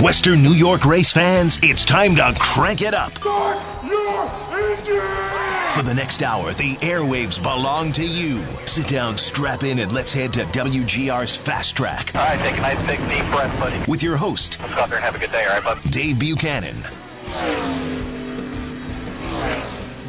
Western New York race fans, it's time to crank it up. For the next hour, the airwaves belong to you. Sit down, strap in, and let's head to WGR's Fast Track All right, take a nice big deep breath, buddy. with your host, Let's go out there and have a good day, all right, bud? Dave Buchanan.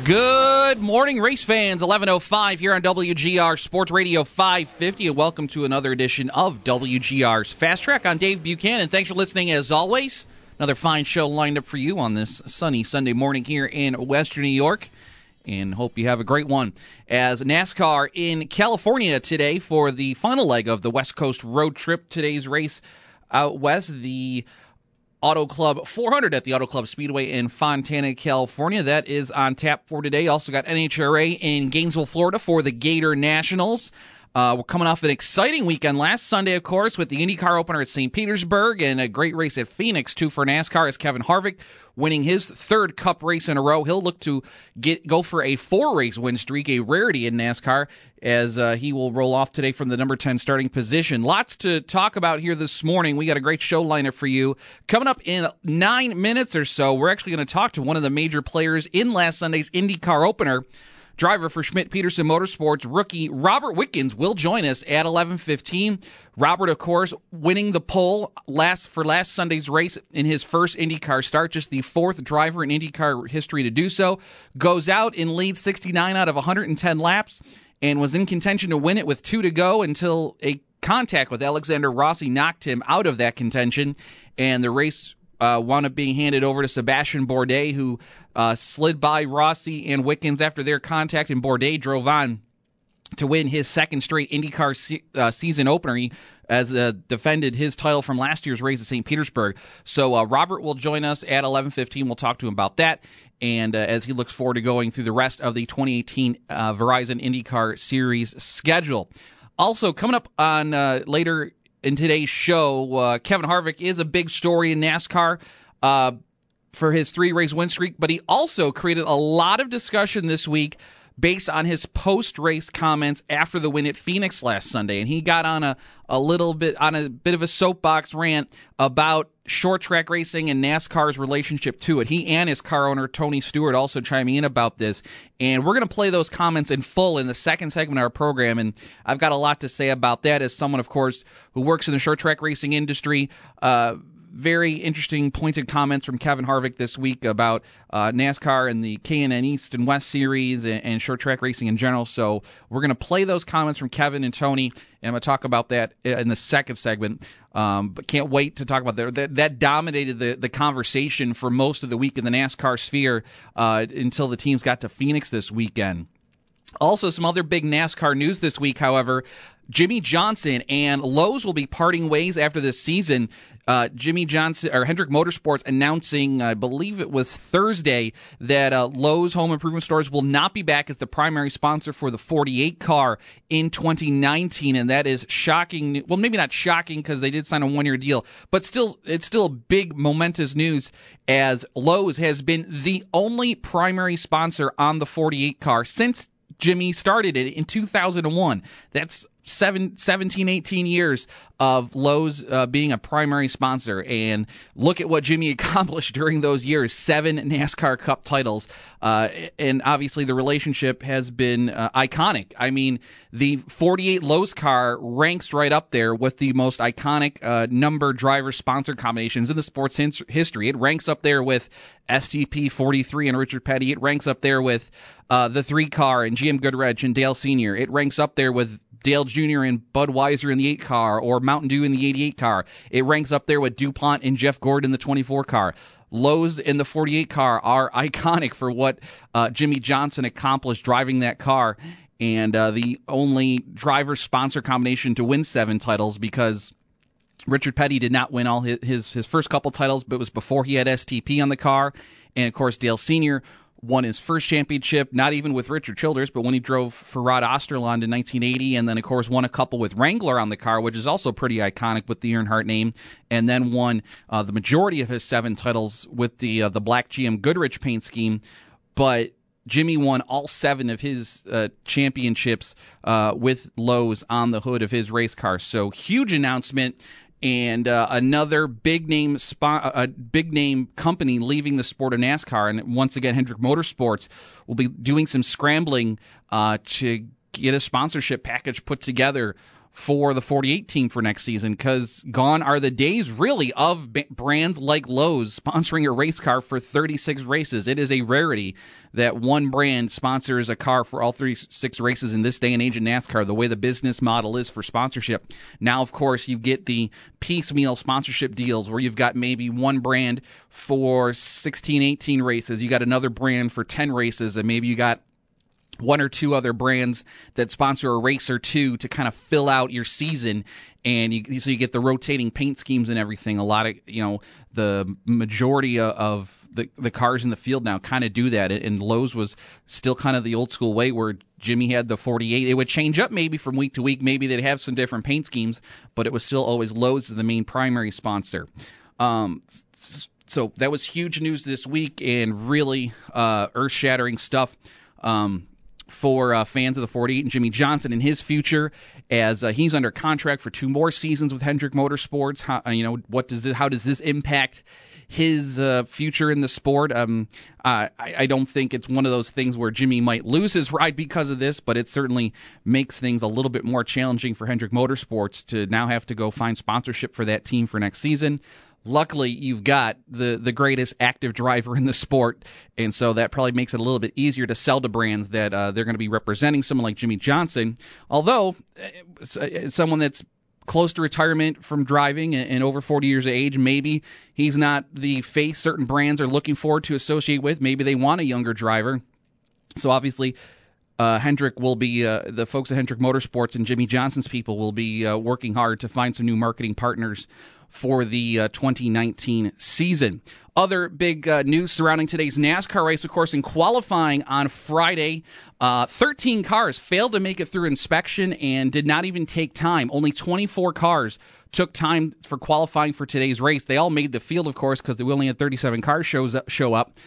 Good morning, race fans. 11.05 here on WGR Sports Radio 550, and welcome to another edition of WGR's Fast Track. on Dave Buchanan. Thanks for listening, as always. Another fine show lined up for you on this sunny Sunday morning here in Western New York, and hope you have a great one. As NASCAR in California today for the final leg of the West Coast road trip. Today's race out west, the Auto Club 400 at the Auto Club Speedway in Fontana, California. That is on tap for today. Also got NHRA in Gainesville, Florida for the Gator Nationals. Uh, we're coming off an exciting weekend last Sunday, of course, with the IndyCar opener at St. Petersburg and a great race at Phoenix, too, for NASCAR as Kevin Harvick winning his third Cup race in a row. He'll look to get go for a four race win streak, a rarity in NASCAR, as uh, he will roll off today from the number 10 starting position. Lots to talk about here this morning. We got a great show lineup for you. Coming up in nine minutes or so, we're actually going to talk to one of the major players in last Sunday's IndyCar opener. Driver for Schmidt Peterson Motorsports, rookie Robert Wickens will join us at 11:15. Robert, of course, winning the pole last for last Sunday's race in his first IndyCar start, just the fourth driver in IndyCar history to do so. Goes out in lead 69 out of 110 laps and was in contention to win it with two to go until a contact with Alexander Rossi knocked him out of that contention, and the race uh, wound up being handed over to Sebastian Bourdais, who uh, slid by Rossi and Wickens after their contact, and Bourdais drove on to win his second straight IndyCar se- uh, season opener. He as uh, defended his title from last year's race at St. Petersburg. So uh, Robert will join us at 11:15. We'll talk to him about that, and uh, as he looks forward to going through the rest of the 2018 uh, Verizon IndyCar Series schedule. Also coming up on uh, later in today's show, uh, Kevin Harvick is a big story in NASCAR. For his three race win streak, but he also created a lot of discussion this week based on his post race comments after the win at Phoenix last Sunday. And he got on a, a little bit on a bit of a soapbox rant about short track racing and NASCAR's relationship to it. He and his car owner, Tony Stewart, also chiming in about this. And we're going to play those comments in full in the second segment of our program. And I've got a lot to say about that as someone, of course, who works in the short track racing industry. Uh, very interesting pointed comments from Kevin Harvick this week about uh, NASCAR and the K&N East and West Series and, and short track racing in general. So we're going to play those comments from Kevin and Tony, and I'm going to talk about that in the second segment. Um, but can't wait to talk about that. That, that dominated the, the conversation for most of the week in the NASCAR sphere uh, until the teams got to Phoenix this weekend. Also, some other big NASCAR news this week, however. Jimmie Johnson and Lowe's will be parting ways after this season. Uh, Jimmie Johnson or Hendrick Motorsports announcing, I believe it was Thursday, that uh, Lowe's Home Improvement Stores will not be back as the primary sponsor for the 48 car in 2019, and that is shocking. Well, maybe not shocking because they did sign a one year deal, but still, it's still big, momentous news as Lowe's has been the only primary sponsor on the 48 car since Jimmie started it in 2001. That's seven, 17, 18 years of Lowe's uh, being a primary sponsor. And look at what Jimmie accomplished during those years seven NASCAR Cup titles. Uh, and obviously, the relationship has been uh, iconic. I mean, the 48 Lowe's car ranks right up there with the most iconic uh, number driver sponsor combinations in the sports history. It ranks up there with STP 43 and Richard Petty. It ranks up there with uh, the three car and GM Goodwrench and Dale Sr. It ranks up there with Dale Jr. and Budweiser in the 8 car or Mountain Dew in the 88 car. It ranks up there with DuPont and Jeff Gordon in the 24 car. Lowe's in the 48 car are iconic for what uh, Jimmie Johnson accomplished driving that car and uh, the only driver sponsor combination to win seven titles because Richard Petty did not win all his, his, his first couple titles, but it was before he had STP on the car. And of course, Dale Sr. won his first championship, not even with Richard Childress, but when he drove for Rod Osterlund in 1980, and then of course won a couple with Wrangler on the car, which is also pretty iconic with the Earnhardt name, and then won uh, the majority of his seven titles with the uh, the black GM Goodwrench paint scheme. But Jimmie won all seven of his uh, championships uh, with Lowe's on the hood of his race car. So huge announcement and uh, another big name spot, a big name company leaving the sport of NASCAR. And once again, Hendrick Motorsports will be doing some scrambling uh, to get a sponsorship package put together for the 48 team for next season because gone are the days really of b- brands like Lowe's sponsoring a race car for 36 races. It is a rarity that one brand sponsors a car for all 36 races in this day and age in NASCAR, the way the business model is for sponsorship. Now, of course, you get the piecemeal sponsorship deals where you've got maybe one brand for 16, 18 races, you got another brand for 10 races, and maybe you got one or two other brands that sponsor a race or two to kind of fill out your season and you, so you get the rotating paint schemes and everything. A lot of you know the majority of the the cars in the field now kind of do that and Lowe's was still kind of the old school way where Jimmie had the 48 it would change up maybe from week to week. Maybe they'd have some different paint schemes but it was still always Lowe's the main primary sponsor. Um, so that was huge news this week and really uh, earth-shattering stuff. Um, for uh, fans of the 48 and Jimmie Johnson and his future as uh, he's under contract for two more seasons with Hendrick Motorsports. How, uh, you know, what does this, how does this impact his uh, future in the sport? Um, I, I don't think it's one of those things where Jimmie might lose his ride because of this, but it certainly makes things a little bit more challenging for Hendrick Motorsports to now have to go find sponsorship for that team for next season luckily you've got the the greatest active driver in the sport. And so that probably makes it a little bit easier to sell to brands that uh, they're going to be representing someone like jimmie johnson. Although uh, uh, someone that's close to retirement from driving and over 40 years of age maybe he's not the face certain brands are looking forward to associate with. Maybe they want a younger driver. So obviously uh, Hendrick will be uh, the folks at Hendrick Motorsports and Jimmie Johnson's people will be uh, working hard to find some new marketing partners for the uh, 2019 season. Other big uh, news surrounding today's NASCAR race, of course, in qualifying on Friday, uh, 13 cars failed to make it through inspection and did not even take time. Only 24 cars took time for qualifying for today's race. They all made the field, of course, because we only had 37 cars shows up, show up.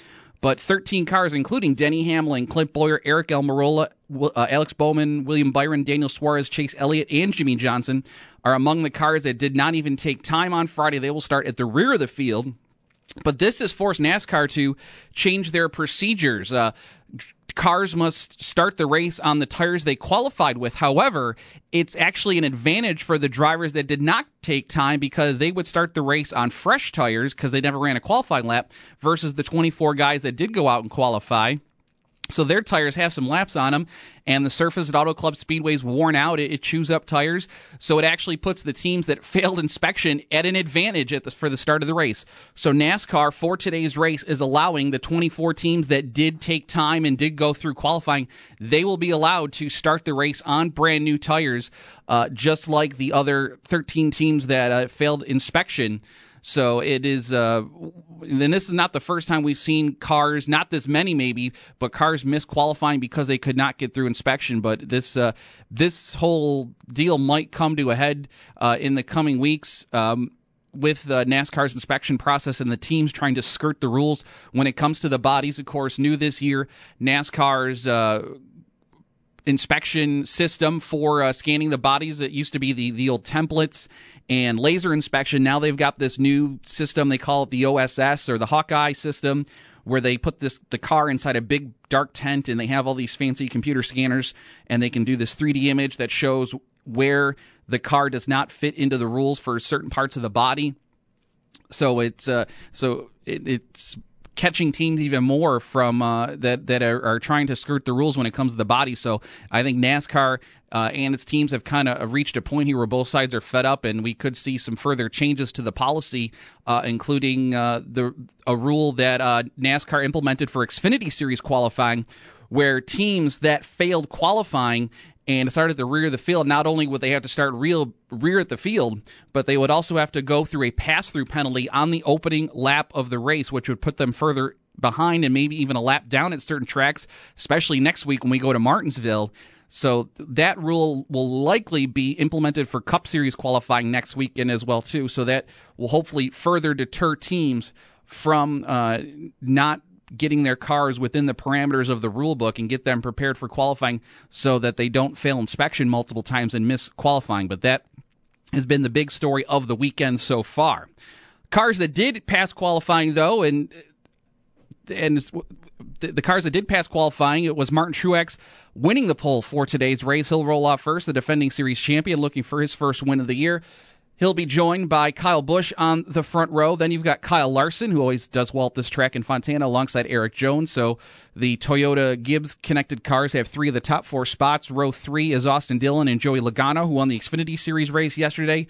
But 13 cars, including Denny Hamlin, Clint Bowyer, Aric Almirola, uh, Alex Bowman, William Byron, Daniel Suarez, Chase Elliott, and Jimmie Johnson, are among the cars that did not even take time on Friday. They will start at the rear of the field. But this has forced NASCAR to change their procedures. Uh, cars must start the race on the tires they qualified with. However, it's actually an advantage for the drivers that did not take time because they would start the race on fresh tires because they never ran a qualifying lap versus the 24 guys that did go out and qualify. So their tires have some laps on them, and the surface at Auto Club Speedway's worn out. It, it, chews up tires, so it actually puts the teams that failed inspection at an advantage at the, for the start of the race. So NASCAR for today's race is allowing the 24 teams that did take time and did go through qualifying. They will be allowed to start the race on brand new tires, uh, just like the other 13 teams that uh, failed inspection. So it is, uh, and this is not the first time we've seen cars, not this many maybe, but cars misqualifying because they could not get through inspection. But this, uh, this whole deal might come to a head uh, in the coming weeks. Um, with NASCAR's inspection process and the teams trying to skirt the rules when it comes to the bodies, of course, new this year, NASCAR's uh, inspection system for uh, scanning the bodies. It used to be the, the old templates and laser inspection. Now they've got this new system. They call it the OSS or the Hawkeye system, where they put this the car inside a big dark tent and they have all these fancy computer scanners and they can do this 3D image that shows where the car does not fit into the rules for certain parts of the body. So it's uh, so it, it's catching teams even more from uh, that that are, are, trying to skirt the rules when it comes to the body. So I think NASCAR uh, and its teams have kind of reached a point here where both sides are fed up, and we could see some further changes to the policy, uh, including uh, the a rule that uh, NASCAR implemented for Xfinity Series qualifying, where teams that failed qualifying and start at the rear of the field. Not only would they have to start real rear at the field, but they would also have to go through a pass through penalty on the opening lap of the race, which would put them further behind and maybe even a lap down at certain tracks, especially next week when we go to Martinsville. So that rule will likely be implemented for Cup Series qualifying next weekend as well too. So that will hopefully further deter teams from uh, not getting their cars within the parameters of the rule book and get them prepared for qualifying so that they don't fail inspection multiple times and miss qualifying. But that has been the big story of the weekend so far. Cars that did pass qualifying though, and and the, cars that did pass qualifying, it was Martin Truex winning the pole for today's race. He'll roll off first, the defending series champion, looking for his first win of the year. He'll be joined by Kyle Busch on the front row. Then you've got Kyle Larson, who always does well at this track in Fontana, alongside Erik Jones. So the Toyota Gibbs connected cars have three of the top four spots. Row three is Austin Dillon and Joey Logano, who won the Xfinity Series race yesterday.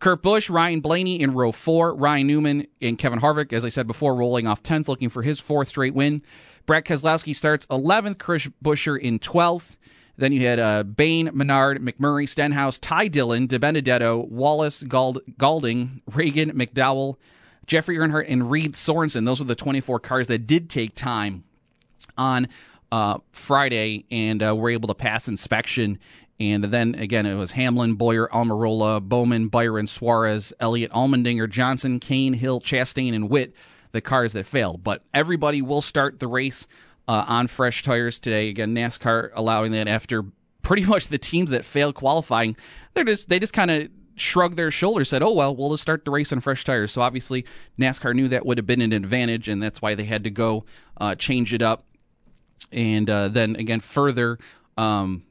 Kurt Busch, Ryan Blaney in row four, Ryan Newman and Kevin Harvick, as I said before, rolling off 10th, looking for his fourth straight win. Brad Keselowski starts 11th, Chris Buescher in 12th. Then you had uh, Bayne, Menard, McMurray, Stenhouse, Ty Dillon, DiBenedetto, Wallace, Gald- Gaulding, Ragan, McDowell, Jeffrey Earnhardt, and Reed Sorenson. Those were the 24 cars that did take time on uh, Friday and uh, were able to pass inspection and then again, it was Hamlin, Bowyer, Almirola, Bowman, Byron, Suarez, Elliott, Allmendinger, Johnson, Kahne, Hill, Chastain, and Witt, the cars that failed. But everybody will start the race uh, on fresh tires today. Again, NASCAR allowing that after pretty much the teams that failed qualifying, they're just they just kind of shrugged their shoulders, said, "Oh well, we'll just start the race on fresh tires." So obviously, NASCAR knew that would have been an advantage, and that's why they had to go uh, change it up. And uh, then again, further. Um,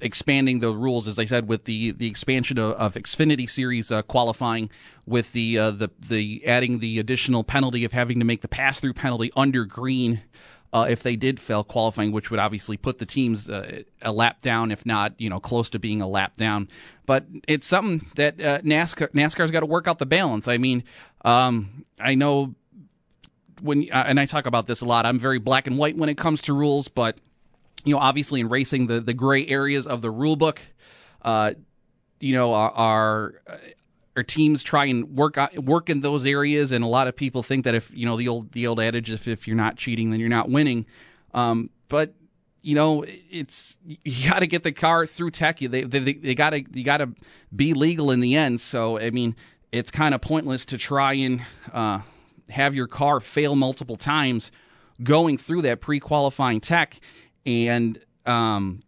expanding the rules, as I said, with the the expansion of, of Xfinity Series uh, qualifying, with the uh, the the adding the additional penalty of having to make the pass through penalty under green. Uh, if they did fail qualifying, which would obviously put the teams uh, a lap down, if not, you know, close to being a lap down. But it's something that uh, NASCAR NASCAR's got to work out the balance. I mean, um, I know when uh, and I talk about this a lot. I'm very black and white when it comes to rules, but you know, obviously in racing, the, the gray areas of the rule book, uh, you know, are, are, our teams try and work work in those areas, and a lot of people think that if you know the old the old adage, if, if you're not cheating, then you're not winning. Um, but you know, it's you got to get the car through tech. They they, they got to you got to be legal in the end. So I mean, it's kind of pointless to try and uh, have your car fail multiple times going through that pre-qualifying tech and um,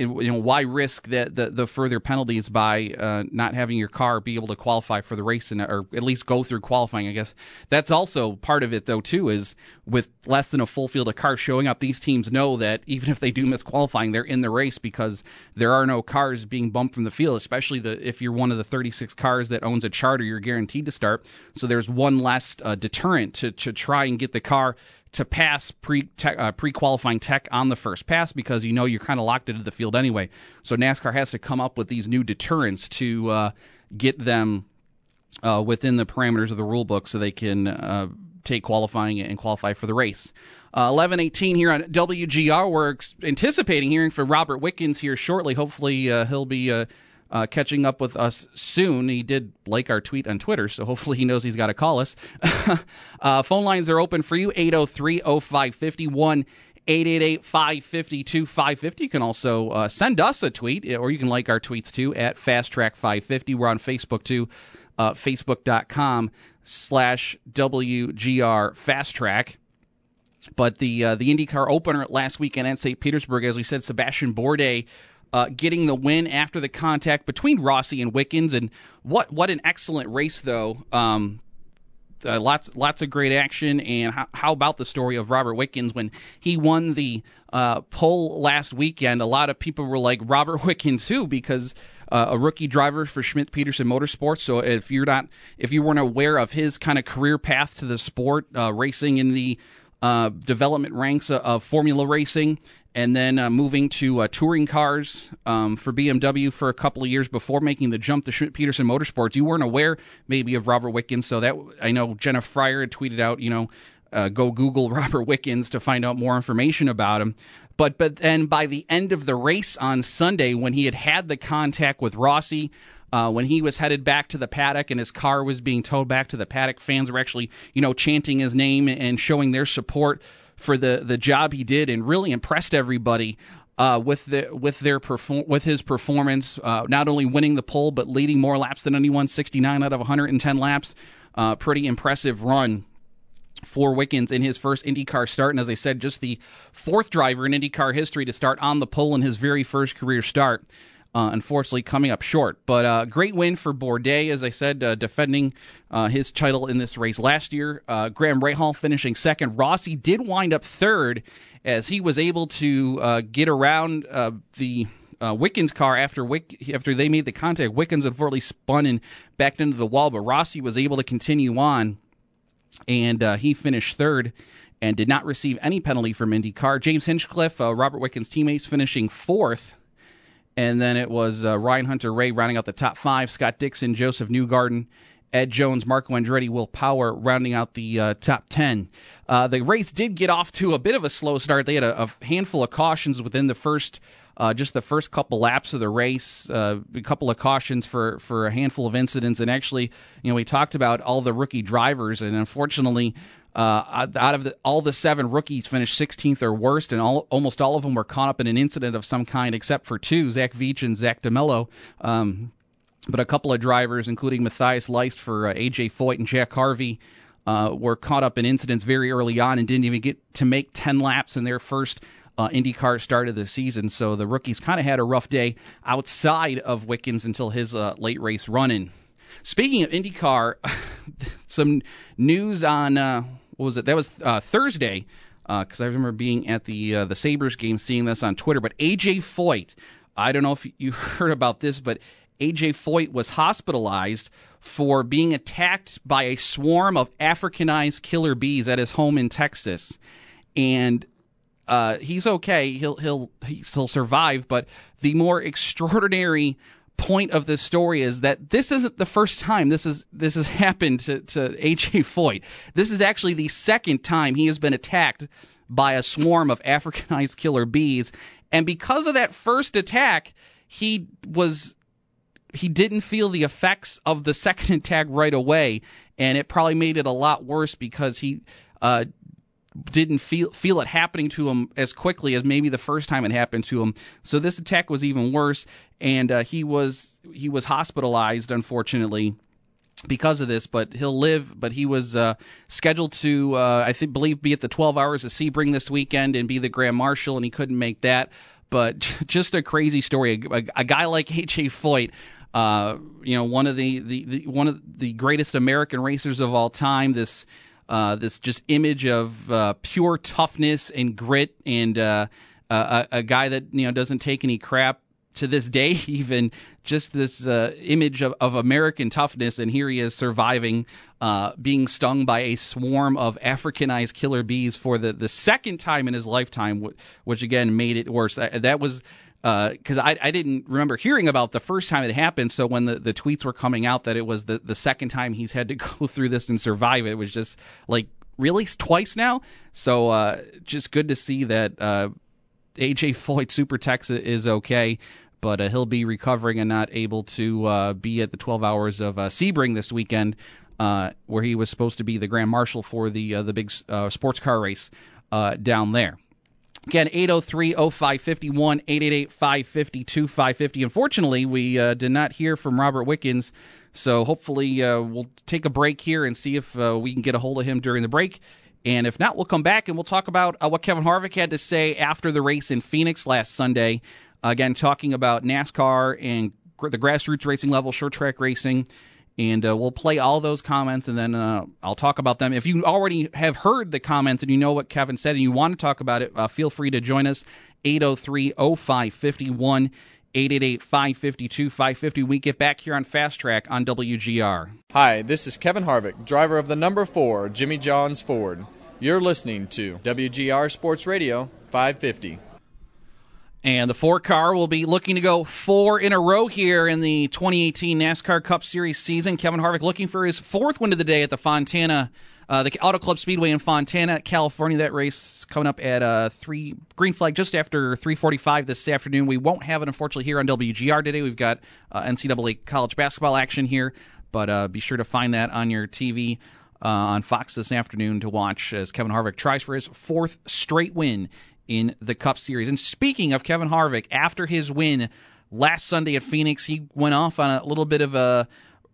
you know why risk the, the, the further penalties by uh, not having your car be able to qualify for the race and or at least go through qualifying i guess. That's also part of it though too is with less than a full field of cars showing up these teams know that even if they do miss qualifying they're in the race because there are no cars being bumped from the field especially the if you're one of the 36 cars that owns a charter you're guaranteed to start. So there's one less uh, deterrent to, to try and get the car to pass pre uh, pre qualifying tech on the first pass because you know you're kind of locked into the field anyway. So NASCAR has to come up with these new deterrents to uh, get them uh, within the parameters of the rule book so they can uh, take qualifying and qualify for the race. Uh, eleven eighteen here on WGR. We're anticipating hearing from Robert Wickens here shortly. Hopefully uh, he'll be uh, catching up with us soon. He did like our tweet on Twitter, so hopefully he knows he's got to call us. uh, phone lines are open for you 803 0550 888 552 550. You can also uh, send us a tweet, or you can like our tweets too at Fast Track 550. We're on Facebook too, uh, facebook.com slash WGR Fast Track. But the uh, the IndyCar opener last weekend at St. Petersburg, as we said, Sebastian Bourdais uh, getting the win after the contact between Rossi and Wickens. And what what an excellent race though. Um, uh, lots lots of great action and how, how, about the story of Robert Wickens when he won the uh, pole last weekend? A lot of people were like Robert Wickens who because uh, a rookie driver for Schmidt Peterson Motorsports. So if you're not if you weren't aware of his kind of career path to the sport, uh, racing in the uh, development ranks of Formula Racing, and then uh, moving to uh, touring cars um, for BMW for a couple of years before making the jump to Schmidt Peterson Motorsports. You weren't aware maybe of Robert Wickens, so that I know Jenna Fryer had tweeted out, you know, uh, go Google Robert Wickens to find out more information about him. But but then by the end of the race on Sunday, when he had had the contact with Rossi, uh, when he was headed back to the paddock and his car was being towed back to the paddock, fans were actually you know chanting his name and showing their support for the the job he did and really impressed everybody. Uh, with the with their perform with his performance, uh, not only winning the pole but leading more laps than anyone, 69 out of 110 laps, uh, pretty impressive run for Wickens in his first IndyCar start. And as I said, just the fourth driver in IndyCar history to start on the pole in his very first career start. Uh, unfortunately, coming up short. But uh, great win for Bourdais, as I said, uh, defending uh, his title in this race last year. Uh, Graham Rahal finishing second. Rossi did wind up third as he was able to uh, get around the. Wickens car after Wick, after they made the contact, Wickens unfortunately spun and backed into the wall, but Rossi was able to continue on, and he finished third and did not receive any penalty from IndyCar. James Hinchcliffe, Robert Wickens' teammates, finishing fourth and then it was uh, Ryan Hunter-Reay rounding out the top five. Scott Dixon, Josef Newgarden, Ed Jones, Marco Andretti, Will Power rounding out the uh, top 10. Uh, the race did get off to a bit of a slow start. They had a, a handful of cautions within the first, uh, just the first couple laps of the race, uh, a couple of cautions for, for a handful of incidents. And actually, you know, we talked about all the rookie drivers, and unfortunately, uh, out of the, all the seven rookies finished 16th or worst, and all, almost all of them were caught up in an incident of some kind, except for two, Zach Veach and Zach DeMello. Um, but a couple of drivers, including Matheus Leist for uh, AJ Foyt and Jack Harvey, uh, were caught up in incidents very early on and didn't even get to make 10 laps in their first uh, IndyCar start of the season. So the rookies kind of had a rough day outside of Wickens until his uh, late race run in. Speaking of IndyCar, some news on uh, what was it? That was uh, Thursday because uh, I remember being at the uh, the Sabres game, seeing this on Twitter. But AJ Foyt, I don't know if you heard about this, but AJ Foyt was hospitalized for being attacked by a swarm of Africanized killer bees at his home in Texas, and uh, he's okay. He'll he'll he'll survive. But the more extraordinary point of this story is that this isn't the first time this is this has happened to, to AJ Foyt. This is actually the second time he has been attacked by a swarm of Africanized killer bees. And because of that first attack, he was he didn't feel the effects of the second attack right away, and it probably made it a lot worse because he uh, didn't feel feel it happening to him as quickly as maybe the first time it happened to him. So this attack was even worse, and uh, he was he was hospitalized, unfortunately, because of this. But he'll live. But he was uh, scheduled to, uh, I think, believe, be at the 12 Hours of Sebring this weekend and be the Grand Marshal, and he couldn't make that. But just a crazy story. A, a, a guy like H.A. Foyt. Uh, you know, one of the, the, the one of the greatest American racers of all time. This uh, this just image of uh, pure toughness and grit, and uh, a, a, guy that you know doesn't take any crap to this day. Even just this uh, image of, of, American toughness, and here he is surviving, uh, being stung by a swarm of Africanized killer bees for the the second time in his lifetime, which again made it worse. That was because uh, I, I didn't remember hearing about the first time it happened. So when the, the tweets were coming out that it was the, the second time he's had to go through this and survive it, was just like, really? Twice now? So uh, just good to see that uh, AJ Foyt Super Tex is okay. But uh, he'll be recovering and not able to uh, be at the 12 hours of uh, Sebring this weekend, where he was supposed to be the Grand Marshal for the the big sports car race down there. Again, 803 0551, 888 552 550. Unfortunately, we uh, did not hear from Robert Wickens, so hopefully uh, we'll take a break here and see if uh, we can get a hold of him during the break. And if not, we'll come back and we'll talk about uh, what Kevin Harvick had to say after the race in Phoenix last Sunday. Again, talking about NASCAR and the grassroots racing level, short track racing and uh, we'll play all those comments and then uh, I'll talk about them. If you already have heard the comments and you know what Kevin said and you want to talk about it, uh, feel free to join us 803 0551 888 552 550. We get back here on Fast Track on WGR. Hi, this is Kevin Harvick, driver of the number four Jimmy John's Ford. You're listening to WGR Sports Radio 550. And the four car will be looking to go four in a row here in the 2018 NASCAR Cup Series season. Kevin Harvick looking for his fourth win of the day at the Fontana Uh, the Auto Club Speedway in Fontana, California. That race coming up at uh, three green flag just after 3:45 this afternoon. We won't have it unfortunately here on WGR today. We've got uh, NCAA college basketball action here, but uh, be sure to find that on your TV. Uh, on Fox this afternoon to watch as Kevin Harvick tries for his fourth straight win in the Cup Series. And speaking of Kevin Harvick, after his win last Sunday at Phoenix, he went off on a little bit of a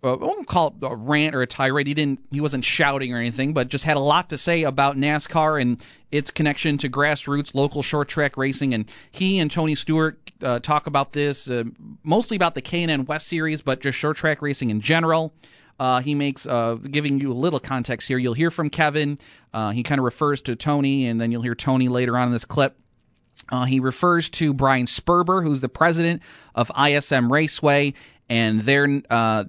uh, won't call it a rant or a tirade. He didn't. He wasn't shouting or anything, but just had a lot to say about NASCAR and its connection to grassroots local short track racing. And he and Tony Stewart uh, talk about this uh, mostly about the K&N West Series, but just short track racing in general. Uh, he makes uh, giving you a little context here. You'll hear from Kevin. Uh, he kind of refers to Tony, and then you'll hear Tony later on in this clip. Uh, he refers to Bryan Sperber, who's the president of ISM Raceway, and they're uh,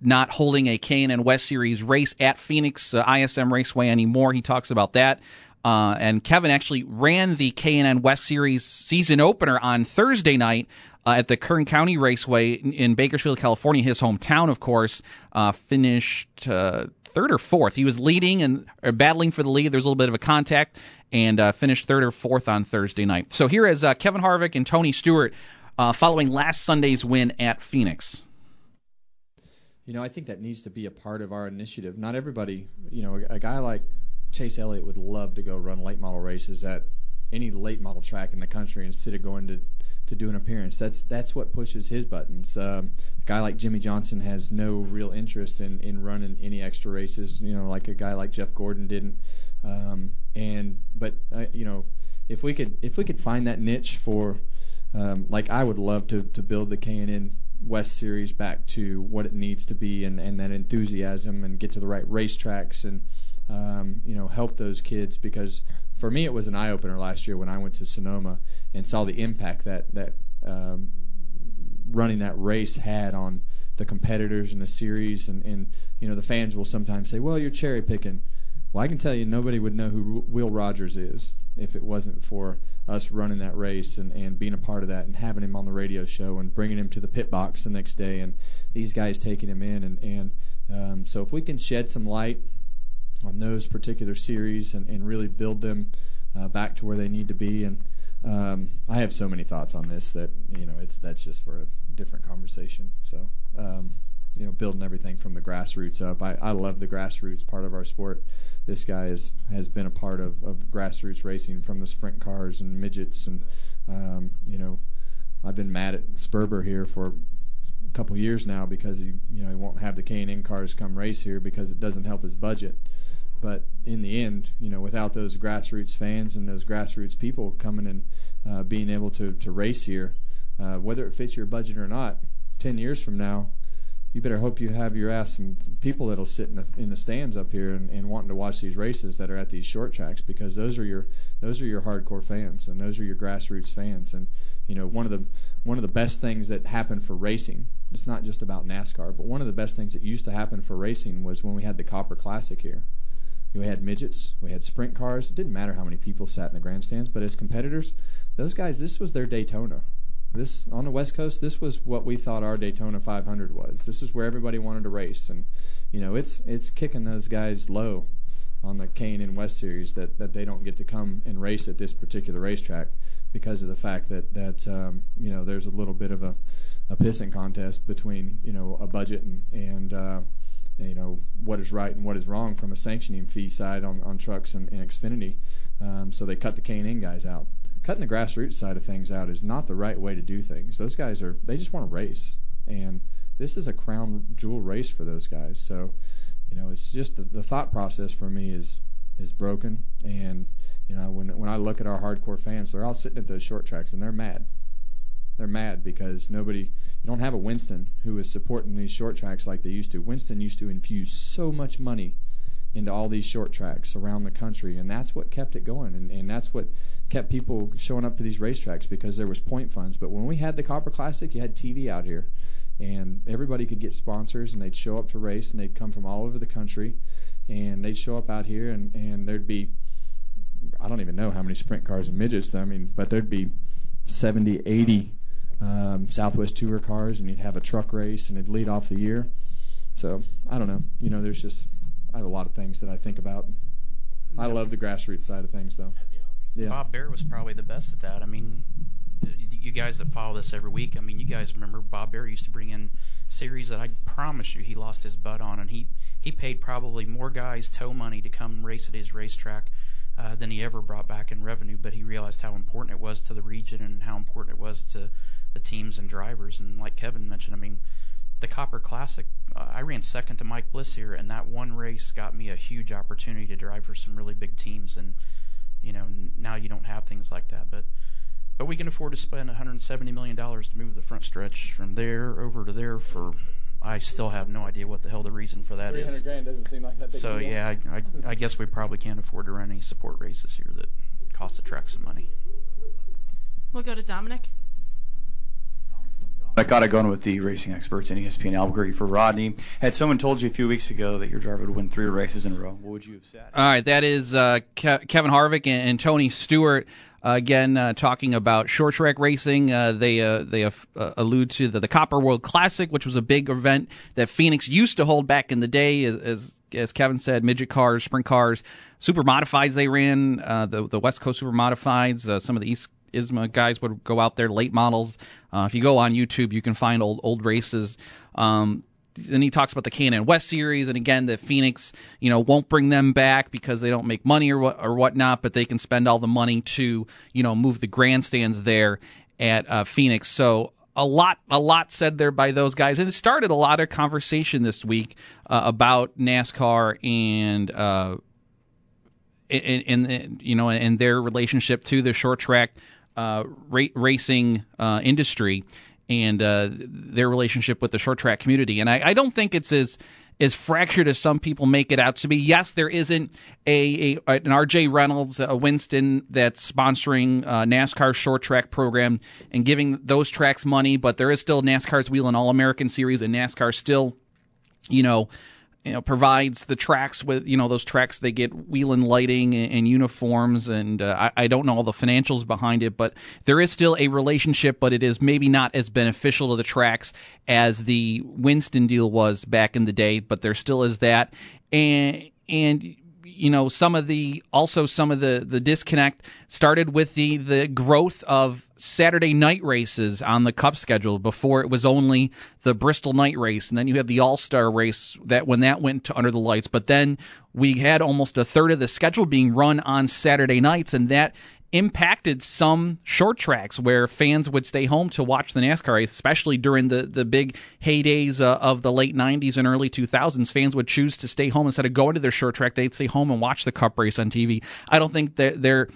not holding a K&N West Series race at Phoenix uh, ISM Raceway anymore. He talks about that. Uh, and Kevin actually ran the K&N West Series season opener on Thursday night uh, at the Kern County Raceway in, Bakersfield, California, his hometown, of course. Uh, finished uh, third or fourth. He was leading and battling for the lead. There's a little bit of a contact and uh, finished third or fourth on Thursday night. So here is uh, Kevin Harvick and Tony Stewart following last Sunday's win at Phoenix. You know, I think that needs to be a part of our initiative. Not everybody, you know, a, a guy like Chase Elliott would love to go run late model races at any late model track in the country instead of going to to do an appearance. That's that's what pushes his buttons. Um, a guy like Jimmie Johnson has no real interest in, in running any extra races. You know, like a guy like Jeff Gordon didn't. Um, and but uh, you know, if we could if we could find that niche for, um, like I would love to to build the K&N West Series back to what it needs to be and, and that enthusiasm and get to the right racetracks and um, you know help those kids because for me it was an eye opener last year when I went to Sonoma and saw the impact that that um, running that race had on the competitors in the series. And, and you know the fans will sometimes say well you're cherry picking well I can tell you nobody would know who Will Rodgers is if it wasn't for us running that race and, and being a part of that and having him on the radio show and bringing him to the pit box the next day and these guys taking him in. And, and um, so if we can shed some light on those particular series and, and really build them uh, back to where they need to be and um, I have so many thoughts on this that you know it's that's just for a different conversation so um, you know building everything from the grassroots up. I, I love the grassroots part of our sport. This guy is, has been a part of, of grassroots racing from the sprint cars and midgets and um, you know I've been mad at Sperber here for couple years now because he you know he won't have the K&N cars come race here because it doesn't help his budget. But in the end, you know, without those grassroots fans and those grassroots people coming and uh, being able to, to race here, uh, whether it fits your budget or not, 10 years from now, you better hope you have your ass some people that'll sit in the in the stands up here and, and wanting to watch these races that are at these short tracks because those are your those are your hardcore fans and those are your grassroots fans. And you know one of the one of the best things that happened for racing it's not just about NASCAR but one of the best things that used to happen for racing was when we had the Copper Classic here. We had midgets we had sprint cars it didn't matter how many people sat in the grandstands but as competitors those guys this was their Daytona this on the West Coast, this was what we thought our Daytona 500 was. This is where everybody wanted to race, and you know it's it's kicking those guys low on the K&N West Series that, that they don't get to come and race at this particular racetrack because of the fact that that um, you know there's a little bit of a, a pissing contest between you know a budget and and uh, you know what is right and what is wrong from a sanctioning fee side on, on trucks and, and Xfinity. Um, so they cut the K&N guys out cutting the grassroots side of things out is not the right way to do things. Those guys are they just want to race, and this is a crown jewel race for those guys. So, you know, it's just the, the thought process for me is is broken, and you know when when I look at our hardcore fans, they're all sitting at those short tracks and they're mad. They're mad because nobody, you don't have a Winston who is supporting these short tracks like they used to. Winston used to infuse so much money into all these short tracks around the country, and that's what kept it going, and, and that's what kept people showing up to these racetracks because there was point funds. But when we had the Copper Classic, you had TV out here, and everybody could get sponsors, and they'd show up to race, and they'd come from all over the country, and they'd show up out here, and, and there'd be I don't even know how many sprint cars and midgets. I mean, but there'd be 70, 80 um, Southwest Tour cars, and you'd have a truck race, and it'd lead off the year. So I don't know. You know, there's just I have a lot of things that I think about. I love the grassroots side of things, though. Yeah. Bob Bahre was probably the best at that. I mean, you guys that follow this every week, I mean, you guys remember Bob Bahre used to bring in series that I promise you he lost his butt on, and he he paid probably more guys tow money to come race at his racetrack uh, than he ever brought back in revenue. But he realized how important it was to the region and how important it was to the teams and drivers. And like Kevin mentioned, I mean, the Copper Classic, uh, I ran second to Mike Bliss here, and that one race got me a huge opportunity to drive for some really big teams. And you know, now you don't have things like that, but but we can afford to spend 170 million dollars to move the front stretch from there over to there for I still have no idea what the hell the reason for that is. grand doesn't seem like that big So yeah, I, I, I guess we probably can't afford to run any support races here that cost the track some money. We'll go to Dominic. I got it going with the racing experts in ESPN Albuquerque for Rodney. Had someone told you a few weeks ago that your driver would win three races in a row, what would you have said? All right, that is uh, Ke- Kevin Harvick and, and Tony Stewart. Uh, again, uh, talking about short track racing, uh, they uh, they uh, allude to the, the Copper World Classic, which was a big event that Phoenix used to hold back in the day. As as, as Kevin said, midget cars, sprint cars, super modifieds they ran. Uh, the the West Coast super modifieds. some of the East ISMA guys would go out there, late models. If you go on YouTube, you can find old old races. Um, then he talks about the K&N West series, and again, the Phoenix, you know, won't bring them back because they don't make money or what or whatnot, but they can spend all the money to, you know, move the grandstands there at uh, Phoenix. So a lot, a lot said there by those guys, and it started a lot of conversation this week uh, about NASCAR and. Uh, in, in, you know, and their relationship to the short track uh, ra- racing uh, industry, and uh, their relationship with the short track community. And I, I, don't think it's as as fractured as some people make it out to be. Yes, there isn't a, a an RJ Reynolds, a Winston that's sponsoring uh, NASCAR short track program and giving those tracks money, but there is still NASCAR's Whelen All American Series, and NASCAR still, you know, you know provides the tracks with you know those tracks they get wheel and lighting and, and uniforms and uh, I, I, don't know all the financials behind it but there is still a relationship but it is maybe not as beneficial to the tracks as the winston deal was back in the day but there still is that. And and you know some of the also some of the the disconnect started with the the growth of Saturday night races on the Cup schedule. Before it was only the Bristol night race, and then you had the All Star race that when that went to under the lights. But then we had almost a third of the schedule being run on Saturday nights, and that impacted some short tracks where fans would stay home to watch the NASCAR race, especially during the, the big heydays uh, of the late 90s and early 2000s. Fans would choose to stay home instead of going to their short track. They'd stay home and watch the Cup race on TV. I don't think that there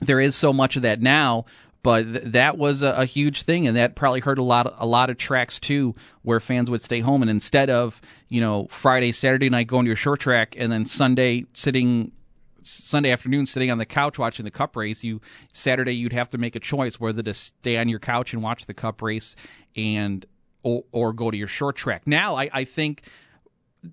there is so much of that now. But th- that was a, a, huge thing, and that probably hurt a lot, of, a lot of tracks too, where fans would stay home, and instead of you know Friday, Saturday night going to your short track, and then Sunday sitting Sunday afternoon sitting on the couch watching the cup race, you Saturday you'd have to make a choice whether to stay on your couch and watch the cup race and or, or go to your short track. Now I, I think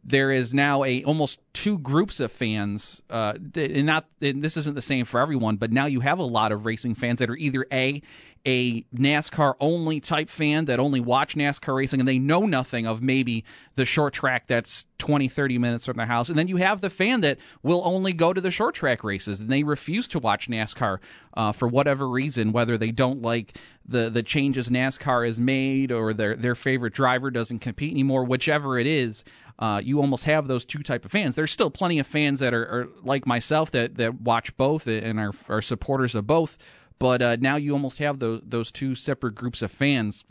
there is now a almost two groups of fans uh, and not and this isn't the same for everyone but now you have a lot of racing fans that are either a a NASCAR only type fan that only watch NASCAR racing and they know nothing of maybe the short track that's 20, 30 minutes from their house. And then you have the fan that will only go to the short track races and they refuse to watch NASCAR uh, for whatever reason, whether they don't like the, the changes NASCAR has made or their, their favorite driver doesn't compete anymore, whichever it is. Uh, you almost have those two type of fans. There's still plenty of fans that are, are like myself that, that watch both and are, are supporters of both but uh, now you almost have those those two separate groups of fans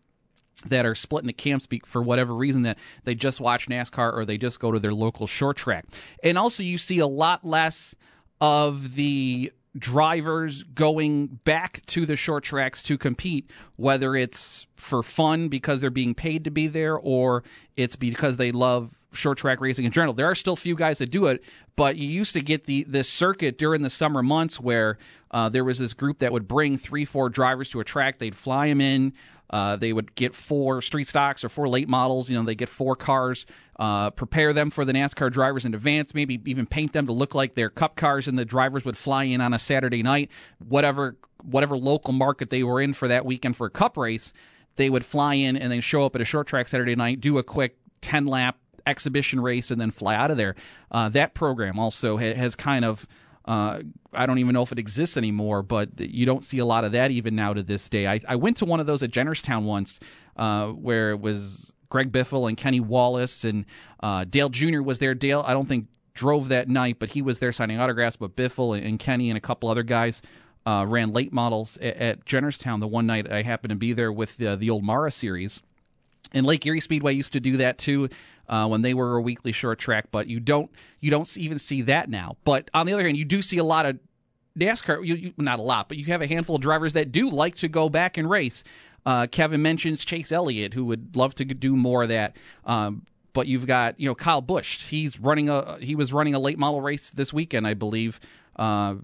that are split into camps for whatever reason that they just watch NASCAR or they just go to their local short track. And also you see a lot less of the drivers going back to the short tracks to compete, whether it's for fun because they're being paid to be there or it's because they love short track racing in general. There are still few guys that do it, but you used to get the this circuit during the summer months where uh, there was this group that would bring three, four drivers to a track. They'd fly them in. Uh, they would get four street stocks or four late models. You know, they get four cars, uh, prepare them for the NASCAR drivers in advance, maybe even paint them to look like their cup cars, and the drivers would fly in on a Saturday night, whatever whatever local market they were in for that weekend for a cup race. They would fly in and then show up at a short track Saturday night, do a quick ten lap exhibition race and then fly out of there. Uh, that program also ha- has kind of. Uh, I don't even know if it exists anymore, but you don't see a lot of that even now to this day. I, I went to one of those at Jennerstown once, uh, where it was Greg Biffle and Kenny Wallace and uh, Dale Jr. was there. Dale, I don't think drove that night, but he was there signing autographs. But Biffle and, and Kenny and a couple other guys uh, ran late models at, at Jennerstown the one night I happened to be there with the, the old Mara series. And Lake Erie Speedway used to do that too uh, when they were a weekly short track, but you don't you don't even see that now. But on the other hand, you do see a lot of NASCAR. You, you, not a lot, but you have a handful of drivers that do like to go back and race. Uh, Kevin mentions Chase Elliott, who would love to do more of that. Um, but you've got you know Kyle Busch. He's running a he was running a late model race this weekend, I believe. Uh,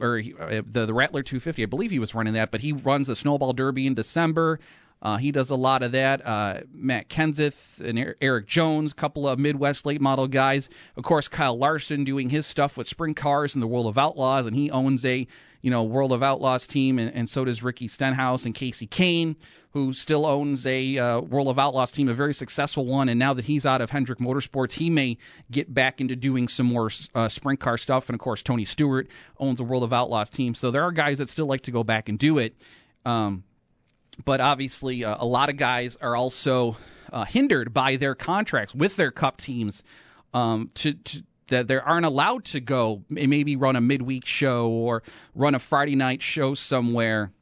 or he, uh, the the Rattler 250. I believe he was running that, but he runs the Snowball Derby in December. Uh, he does a lot of that. Uh, Matt Kenseth and Erik Jones, a couple of Midwest late model guys. Of course, Kyle Larson doing his stuff with sprint cars in the World of Outlaws, and he owns a you know World of Outlaws team, and, and so does Ricky Stenhouse and Casey Kahne, who still owns a uh, World of Outlaws team, a very successful one. And now that he's out of Hendrick Motorsports, he may get back into doing some more uh, sprint car stuff. And of course, Tony Stewart owns a World of Outlaws team, so there are guys that still like to go back and do it. Um, but obviously, uh, a lot of guys are also uh, hindered by their contracts with their cup teams um, to, to that they aren't allowed to go maybe run a midweek show or run a Friday night show somewhere.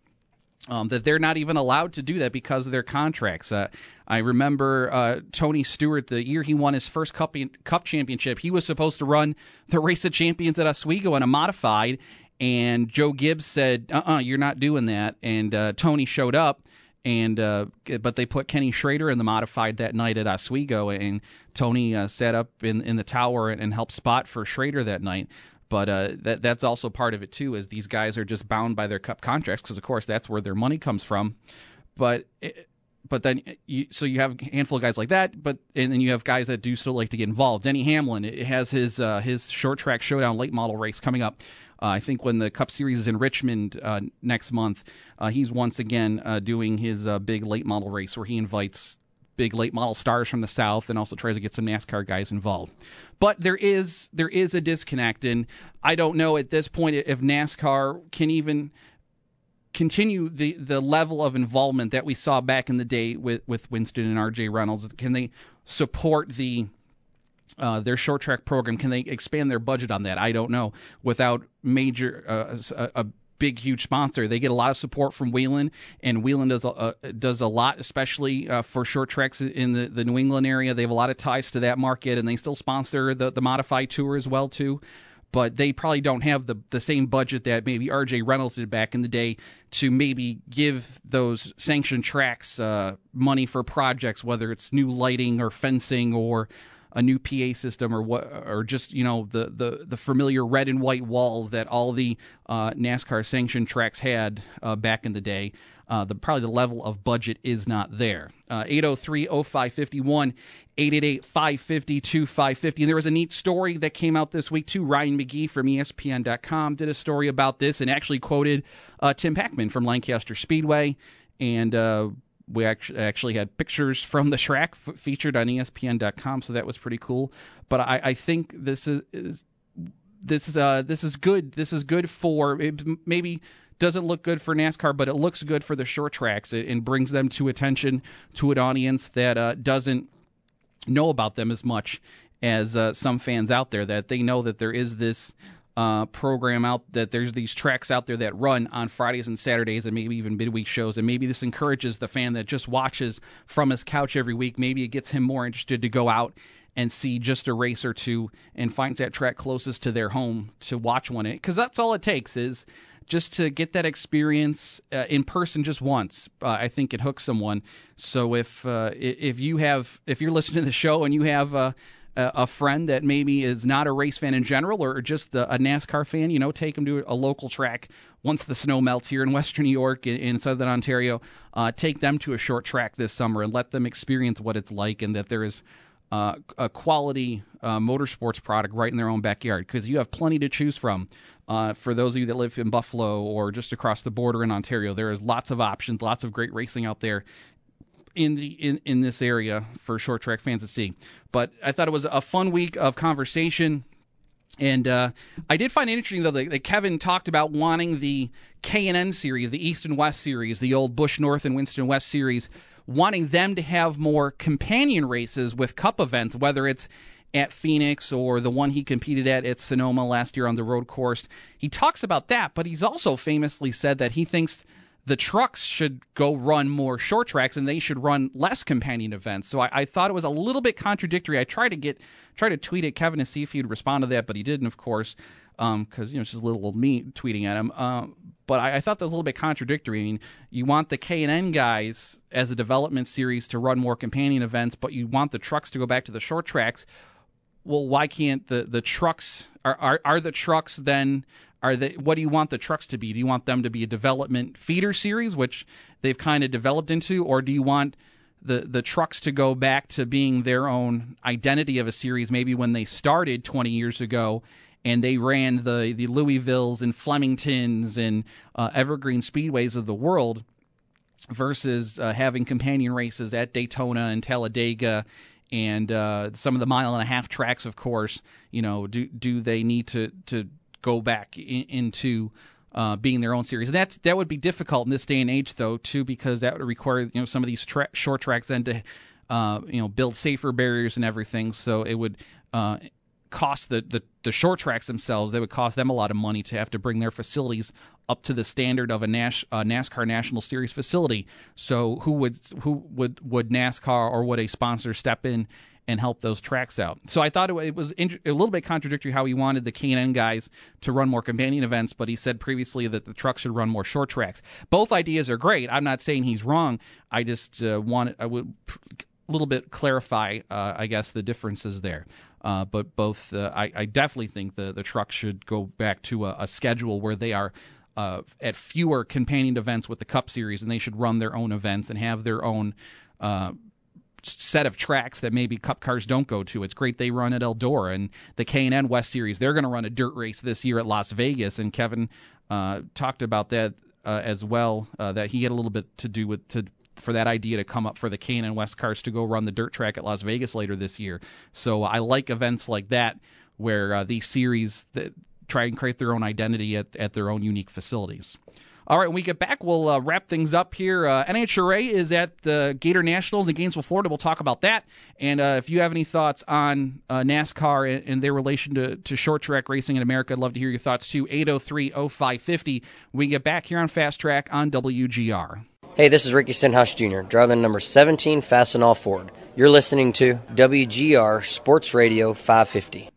Um, that they're not even allowed to do that because of their contracts. Uh, I remember uh, Tony Stewart the year he won his first cup cup championship. He was supposed to run the race of champions at Oswego in a modified, and Joe Gibbs said, "Uh, uh-uh, uh, you are not doing that." And uh, Tony showed up, and uh, but they put Kenny Schrader in the modified that night at Oswego, and Tony uh, sat up in in the tower and, and, helped spot for Schrader that night. But uh, that that's also part of it too, is these guys are just bound by their cup contracts because of course that's where their money comes from. But it, but then you, so you have a handful of guys like that, but and then you have guys that do still like to get involved. Denny Hamlin has his uh, his short track showdown late model race coming up I think when the Cup Series is in Richmond uh, next month, uh, he's once again doing his big late model race where he invites big late model stars from the south and also tries to get some NASCAR guys involved. But there is there is a disconnect and I don't know at this point if NASCAR can even continue the the level of involvement that we saw back in the day with with Winston and RJ Reynolds. Can they support the uh, their short track program. Can they expand their budget on that? I don't know. Without major uh, a, a, big huge sponsor, they get a lot of support from Whelen, and Whelen does a, uh, does a lot, especially uh, for short tracks in the, the New England area. They have a lot of ties to that market, and they still sponsor the the modified tour as well too but they probably don't have the the same budget that maybe RJ Reynolds did back in the day to maybe give those sanctioned tracks uh, money for projects, whether it's new lighting or fencing or a new PA system or what, or just you know the the the familiar red and white walls that all the uh, NASCAR sanctioned tracks had uh, back in the day. Uh, the probably the level of budget is not there. 803-0551, 888-550-2550. And there was a neat story that came out this week too. Ryan McGee from ESPN.com did a story about this and actually quoted uh, Tim Packman from Lancaster Speedway and uh, we actually had pictures from the track f- featured on ESPN.com, so that was pretty cool. But I, I think this is, is this is uh, this is good. This is good for it maybe doesn't look good for NASCAR, but it looks good for the short tracks and brings them to attention to an audience that uh, doesn't know about them as much as uh, some fans out there. That they know that there is this uh, program out that there's these tracks out there that run on Fridays and Saturdays and maybe even midweek shows. And maybe this encourages the fan that just watches from his couch every week. Maybe it gets him more interested to go out and see just a race or two and finds that track closest to their home to watch one. Because that's all it takes is just to get that experience uh, in person just once. Uh, I think it hooks someone. So if uh, if you have if you're listening to the show and you have uh, a friend that maybe is not a race fan in general or just a NASCAR fan, you know, take them to a local track once the snow melts here in Western New York, in Southern Ontario. Uh, take them to a short track this summer and let them experience what it's like and that there is uh, a quality uh, motorsports product right in their own backyard because you have plenty to choose from. Uh, for those of you that live in Buffalo or just across the border in Ontario, there is lots of options, lots of great racing out there, in the in, in this area for short track fans to see. But I thought it was a fun week of conversation. And uh, I did find it interesting though that, that Kevin talked about wanting the K and N series, the East and West series, the old Busch North and Winston West series, wanting them to have more companion races with Cup events, whether it's at Phoenix or the one he competed at at Sonoma last year on the road course. He talks about that, but he's also famously said that he thinks the trucks should go run more short tracks and they should run less companion events. So I, I thought it was a little bit contradictory. I tried to get try to tweet at Kevin to see if he'd respond to that, but he didn't, of course, because um, you know it's just little old me tweeting at him. Um, but I, I, thought that was a little bit contradictory. I mean, you want the K and N guys as a development series to run more companion events, but you want the trucks to go back to the short tracks. Well, why can't the the trucks are are, are the trucks then are they what do you want the trucks to be? Do you want them to be a development feeder series which they've kind of developed into or do you want the the trucks to go back to being their own identity of a series maybe when they started 20 years ago and they ran the the Louisvilles and Flemingtons and uh, Evergreen speedways of the world versus uh, having companion races at Daytona and Talladega and uh, some of the mile and a half tracks of course you know do do they need to to go back in, into uh, being their own series. And that's that would be difficult in this day and age, though, too, because that would require you know some of these tra- short tracks then to uh, you know build safer barriers and everything. So it would uh, cost the, the the short tracks themselves. They would cost them a lot of money to have to bring their facilities up to the standard of a Nash, uh, NASCAR National Series facility. So who would who would would NASCAR or would a sponsor step in and help those tracks out. So I thought it, was a little bit contradictory how he wanted the K&N guys to run more companion events, but he said previously that the trucks should run more short tracks. Both ideas are great. I'm not saying he's wrong. I just uh, wanted I would a little bit clarify, uh, I guess, the differences there. Uh, but both, uh, I, I, definitely think the the trucks should go back to a, a schedule where they are. Uh, at fewer companion events with the Cup Series, and they should run their own events and have their own uh, set of tracks that maybe Cup cars don't go to. It's great they run at Eldora and the K and N West Series. They're going to run a dirt race this year at Las Vegas, and Kevin uh, talked about that uh, as well. Uh, that he had a little bit to do with to for that idea to come up for the K and N West cars to go run the dirt track at Las Vegas later this year. So I like events like that where uh, these series that try and create their own identity at, at their own unique facilities. All right, when we get back, we'll uh, wrap things up here. Uh, NHRA is at the Gator Nationals in Gainesville, Florida. We'll talk about that. And uh, if you have any thoughts on uh, NASCAR and, and, their relation to, to short track racing in America, I'd love to hear your thoughts too. 803 0550. We get back here on Fast Track on WGR. Hey, this is Ricky Stenhouse Jr., driver number 17, Fastenal Ford. You're listening to WGR Sports Radio 550.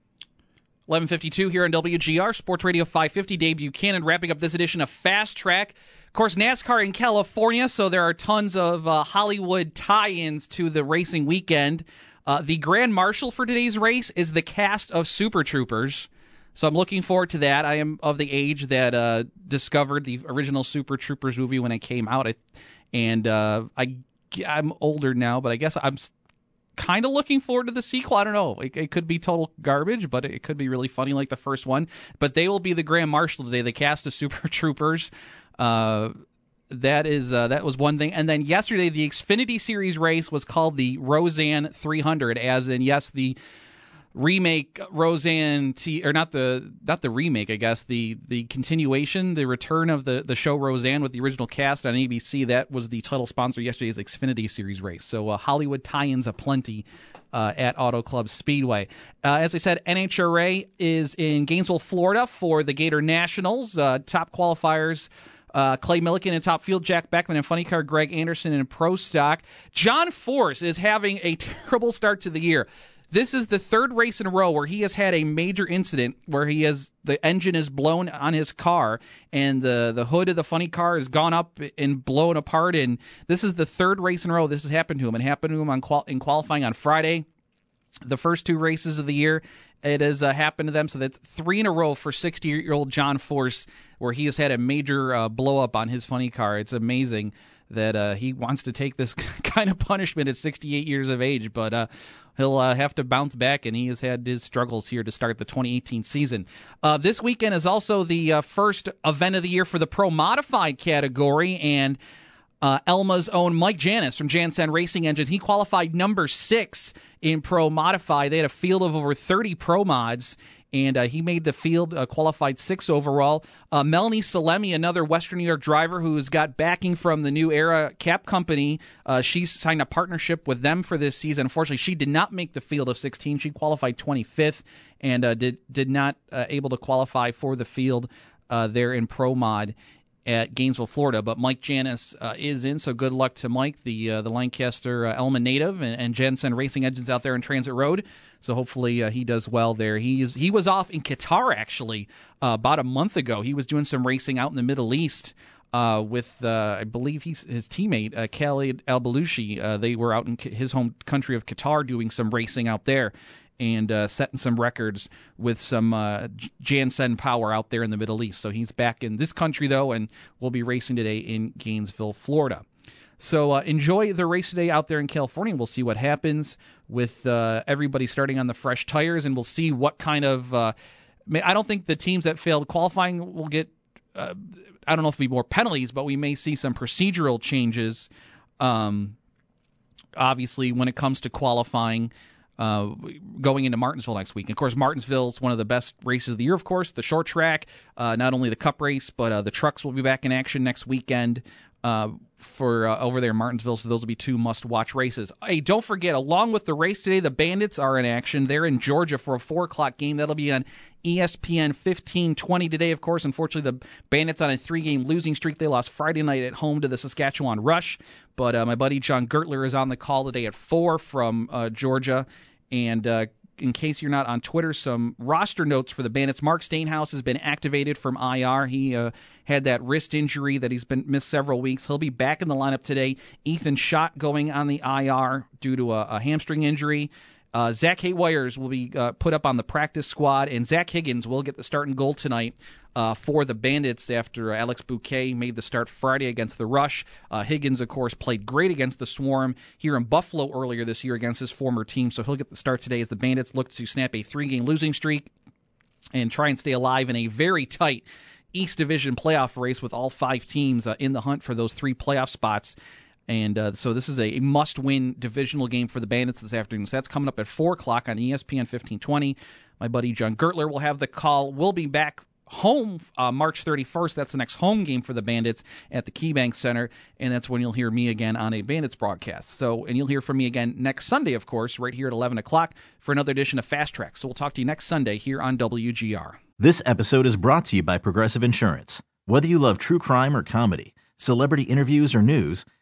1152 here on WGR Sports Radio 550. Dave Buchanan wrapping up this edition of Fast Track. Of course, NASCAR in California, so there are tons of uh, Hollywood tie ins to the racing weekend. Uh, the Grand Marshal for today's race is the cast of Super Troopers. So I'm looking forward to that. I am of the age that uh, discovered the original Super Troopers movie when it came out. And uh, I, I'm older now, but I guess I'm kind of looking forward to the sequel. I don't know. It, it, could be total garbage, but it could be really funny like the first one. But they will be the Grand Marshal today. The cast of Super Troopers. Uh, that is uh, that was one thing. And then yesterday, the Xfinity Series race was called the Roseanne 300, as in yes, the remake Roseanne T or not the not the remake I guess the the continuation the return of the the show Roseanne with the original cast on ABC that was the title sponsor yesterday's Xfinity Series race so uh, Hollywood tie-ins aplenty uh, at Auto Club Speedway. Uh, as I said, NHRA is in Gainesville, Florida for the Gator Nationals. Uh, top qualifiers. Uh, Clay Millican in top fuel, Jack Beckman and funny car, Greg Anderson in pro stock. John Force is having a terrible start to the year. This is the third race in a row where he has had a major incident where he has the engine is blown on his car and the the hood of the funny car has gone up and blown apart. And this is the third race in a row this has happened to him. It happened to him on qual- in qualifying on Friday. The first two races of the year, it has uh, happened to them. So that's three in a row for 60 year old John Force, where he has had a major uh, blow up on his funny car. It's amazing that uh, he wants to take this kind of punishment at 68 years of age, but uh, he'll uh, have to bounce back, and he has had his struggles here to start the 2018 season. Uh, this weekend is also the uh, first event of the year for the Pro Modified category, and Uh, Elma's own Mike Janis from Janis Racing Engines. He qualified number six in Pro Modify. They had a field of over 30 Pro Mods, and uh, he made the field, uh, qualified six overall. Uh, Melanie Salemi, another Western New York driver who's got backing from the New Era Cap Company. Uh, she's signed a partnership with them for this season. Unfortunately, she did not make the field of 16. She qualified 25th and uh, did did not uh, able to qualify for the field there in Pro Mod at Gainesville, Florida. But Mike Janis uh, is in, so good luck to Mike, the uh, the Lancaster uh, Elma native, and, and Janis Racing Engines out there in Transit Road. So hopefully uh, he does well there. He is he was off in Qatar actually uh, about a month ago. He was doing some racing out in the Middle East. Uh, with I believe he's his teammate Khalid alBalooshi. they were out in his home country of Qatar doing some racing out there, and uh, setting some records with some uh, Jansen power out there in the Middle East. So he's back in this country, though, and we'll be racing today in Gainesville, Florida. So uh, enjoy the race today out there in California. We'll see what happens with uh, everybody starting on the fresh tires, and we'll see what kind of. Uh, I don't think the teams that failed qualifying will get. Uh, I don't know if it'll be more penalties, but we may see some procedural changes. Um, obviously, when it comes to qualifying, uh, going into Martinsville next week. And of course, Martinsville is one of the best races of the year, of course, the short track, uh, not only the cup race, but uh, the trucks will be back in action next weekend. Uh, for over there in Martinsville, so those will be two must-watch races. Hey, don't forget, along with the race today, the Bandits are in action. They're in Georgia for a four o'clock game. That'll be on ESPN fifteen twenty today. Of course, unfortunately, the Bandits on a three-game losing streak. They lost Friday night at home to the Saskatchewan Rush. But uh, my buddy John Gurtler is on the call today at four from uh, Georgia, and uh, in case you're not on Twitter, some roster notes for the Bandits. Mark Steenhuis has been activated from IR. He uh, had that wrist injury that he's been missed several weeks. He'll be back in the lineup today. Ethan Schott going on the IR due to a, a hamstring injury. Uh, Zach Haywires will be uh, put up on the practice squad, and Zach Higgins will get the starting goal tonight uh, for the Bandits after Alex Buque made the start Friday against the Rush. Uh, Higgins, of course, played great against the Swarm here in Buffalo earlier this year against his former team, so he'll get the start today as the Bandits look to snap a three game losing streak and try and stay alive in a very tight East Division playoff race with all five teams uh, in the hunt for those three playoff spots. And uh, so this is a must win divisional game for the Bandits this afternoon. So that's coming up at 4 o'clock on ESPN 1520. My buddy John Gurtler will have the call. We'll be back home uh, March 31st. That's the next home game for the Bandits at the KeyBank Center, and that's when you'll hear me again on a Bandits broadcast. So, and you'll hear from me again next Sunday, of course, right here at 11 o'clock for another edition of Fast Track. So we'll talk to you next Sunday here on WGR. This episode is brought to you by Progressive Insurance. Whether you love true crime or comedy, celebrity interviews or news,